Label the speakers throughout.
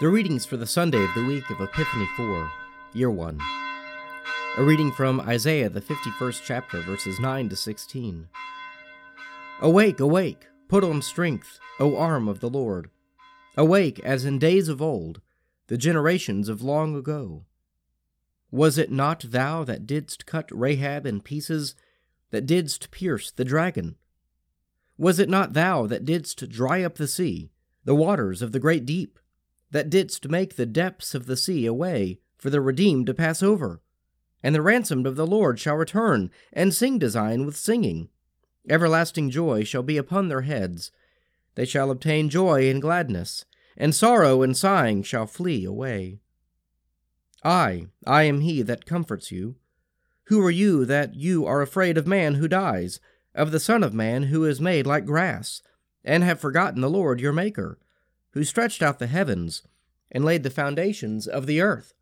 Speaker 1: The readings for the Sunday of the week of Epiphany 4, Year 1. A reading from Isaiah, the 51st chapter, verses 9 to 16. Awake, awake, put on strength, O arm of the Lord. Awake as in days of old, the generations of long ago. Was it not thou that didst cut Rahab in pieces, that didst pierce the dragon? Was it not thou that didst dry up the sea, the waters of the great deep? That didst make the depths of the sea a way for the redeemed to pass over. And the ransomed of the Lord shall return, and sing to Zion with singing. Everlasting joy shall be upon their heads. They shall obtain joy and gladness, and sorrow and sighing shall flee away. I, I am he that comforts you. Who are you that you are afraid of man who dies, of the Son of Man who is made like grass, and have forgotten the Lord your Maker? who stretched out the heavens and laid the foundations of the earth,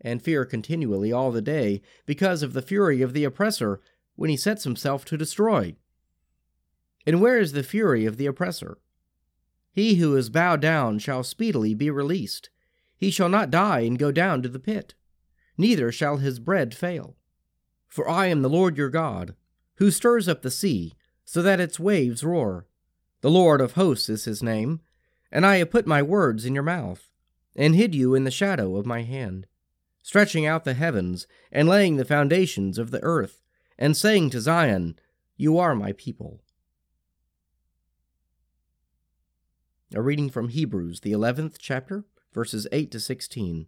Speaker 1: and fear continually all the day because of the fury of the oppressor when he sets himself to destroy. And where is the fury of the oppressor? He who is bowed down shall speedily be released. He shall not die and go down to the pit, neither shall his bread fail. For I am the Lord your God, who stirs up the sea, so that its waves roar. The Lord of hosts is his name and I have put my words in your mouth, and hid you in the shadow of my hand, stretching out the heavens, and laying the foundations of the earth, and saying to Zion, You are my people. A reading from Hebrews, the 11th chapter, verses 8 to 16.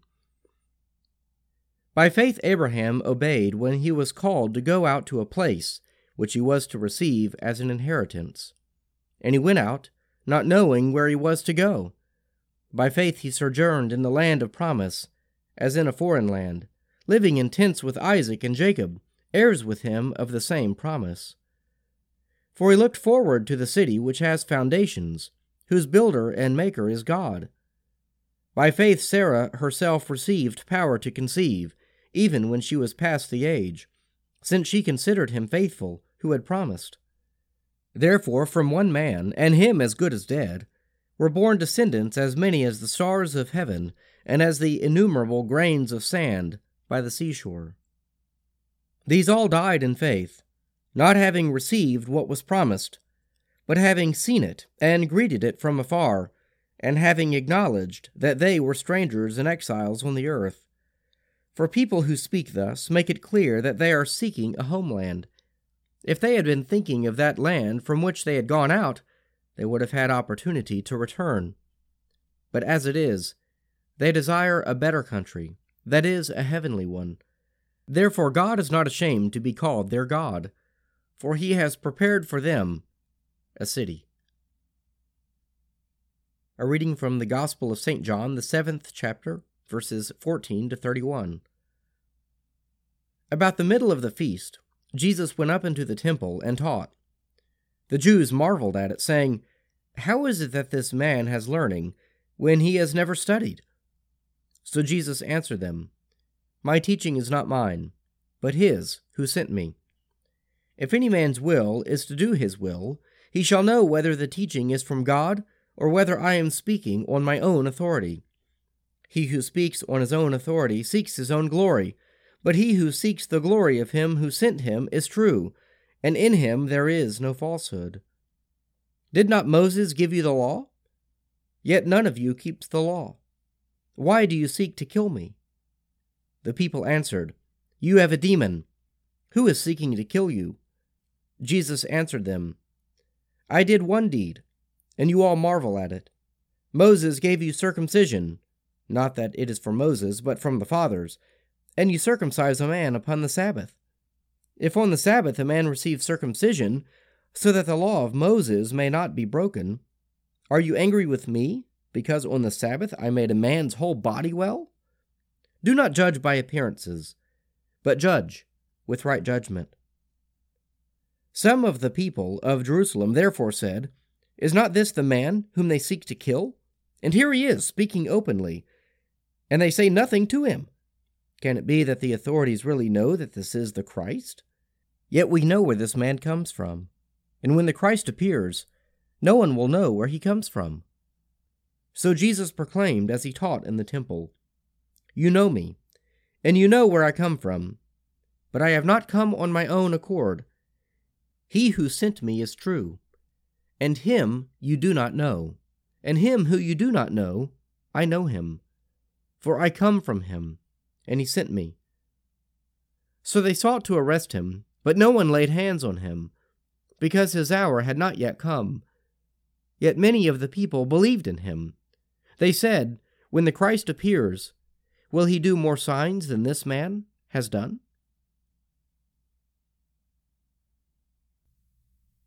Speaker 1: By faith, Abraham obeyed when he was called to go out to a place which he was to receive as an inheritance. And he went out not knowing where he was to go. By faith he sojourned in the land of promise, as in a foreign land, living in tents with Isaac and Jacob, heirs with him of the same promise. For he looked forward to the city which has foundations, whose builder and maker is God. By faith Sarah herself received power to conceive, even when she was past the age, since she considered him faithful who had promised. Therefore, from one man, and him as good as dead, were born descendants as many as the stars of heaven, and as the innumerable grains of sand by the seashore. These all died in faith, not having received what was promised, but having seen it, and greeted it from afar, and having acknowledged that they were strangers and exiles on the earth. For people who speak thus make it clear that they are seeking a homeland. If they had been thinking of that land from which they had gone out, they would have had opportunity to return. But as it is, they desire a better country, that is, a heavenly one. Therefore, God is not ashamed to be called their God, for he has prepared for them a city. A reading from the Gospel of St. John, the seventh chapter, verses 14 to 31. About the middle of the feast, Jesus went up into the temple and taught. The Jews marveled at it, saying, How is it that this man has learning when he has never studied? So Jesus answered them, My teaching is not mine, but his who sent me. If any man's will is to do his will, he shall know whether the teaching is from God or whether I am speaking on my own authority. He who speaks on his own authority seeks his own glory but he who seeks the glory of him who sent him is true, and in him there is no falsehood. Did not Moses give you the law? Yet none of you keeps the law. Why do you seek to kill me? The people answered, You have a demon. Who is seeking to kill you? Jesus answered them, I did one deed, and you all marvel at it. Moses gave you circumcision, not that it is from Moses, but from the fathers and you circumcise a man upon the Sabbath. If on the Sabbath a man receives circumcision, so that the law of Moses may not be broken, are you angry with me, because on the Sabbath I made a man's whole body well? Do not judge by appearances, but judge with right judgment. Some of the people of Jerusalem therefore said, Is not this the man whom they seek to kill? And here he is, speaking openly, and they say nothing to him. Can it be that the authorities really know that this is the Christ? Yet we know where this man comes from, and when the Christ appears, no one will know where he comes from. So Jesus proclaimed as he taught in the temple You know me, and you know where I come from, but I have not come on my own accord. He who sent me is true, and him you do not know, and him who you do not know, I know him, for I come from him, and he sent me. So they sought to arrest him, but no one laid hands on him, because his hour had not yet come. Yet many of the people believed in him. They said, When the Christ appears, will he do more signs than this man has done?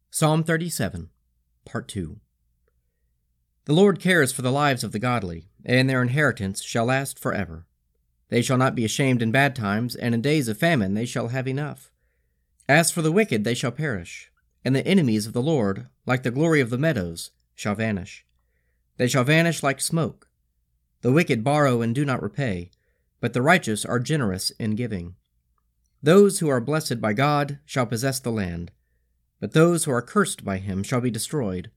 Speaker 1: Psalm 37, Part 2 The Lord cares for the lives of the godly, and their inheritance shall last forever. They shall not be ashamed in bad times, and in days of famine they shall have enough. As for the wicked, they shall perish, and the enemies of the Lord, like the glory of the meadows, shall vanish. They shall vanish like smoke. The wicked borrow and do not repay, but the righteous are generous in giving. Those who are blessed by God shall possess the land, but those who are cursed by him shall be destroyed.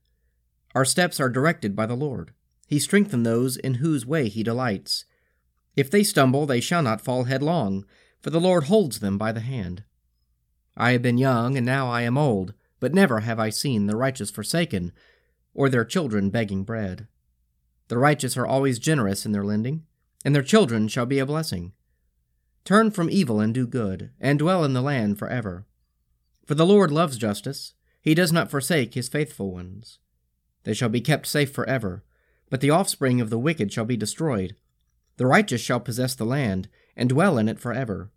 Speaker 1: Our steps are directed by the Lord. He strengthens those in whose way he delights. If they stumble, they shall not fall headlong, for the Lord holds them by the hand. I have been young, and now I am old, but never have I seen the righteous forsaken, or their children begging bread. The righteous are always generous in their lending, and their children shall be a blessing. Turn from evil and do good, and dwell in the land for ever. For the Lord loves justice, he does not forsake his faithful ones. They shall be kept safe for ever, but the offspring of the wicked shall be destroyed. The righteous shall possess the land, and dwell in it forever.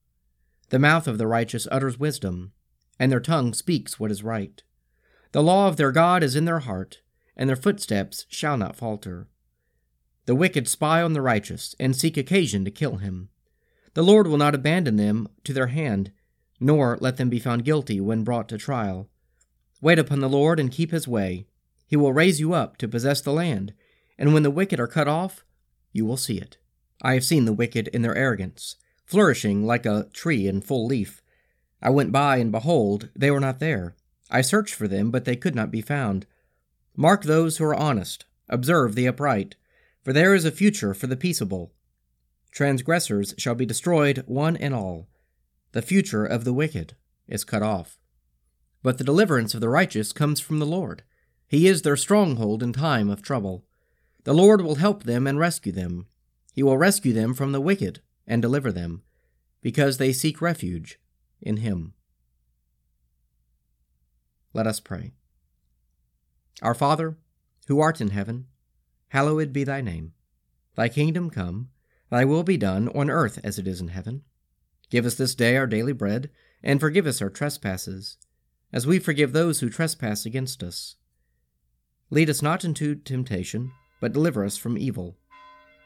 Speaker 1: The mouth of the righteous utters wisdom, and their tongue speaks what is right. The law of their God is in their heart, and their footsteps shall not falter. The wicked spy on the righteous, and seek occasion to kill him. The Lord will not abandon them to their hand, nor let them be found guilty when brought to trial. Wait upon the Lord and keep his way. He will raise you up to possess the land, and when the wicked are cut off, you will see it. I have seen the wicked in their arrogance, flourishing like a tree in full leaf. I went by, and behold, they were not there. I searched for them, but they could not be found. Mark those who are honest, observe the upright, for there is a future for the peaceable. Transgressors shall be destroyed, one and all. The future of the wicked is cut off. But the deliverance of the righteous comes from the Lord. He is their stronghold in time of trouble. The Lord will help them and rescue them. He will rescue them from the wicked and deliver them, because they seek refuge in Him. Let us pray. Our Father, who art in heaven, hallowed be thy name. Thy kingdom come, thy will be done on earth as it is in heaven. Give us this day our daily bread, and forgive us our trespasses, as we forgive those who trespass against us. Lead us not into temptation, but deliver us from evil.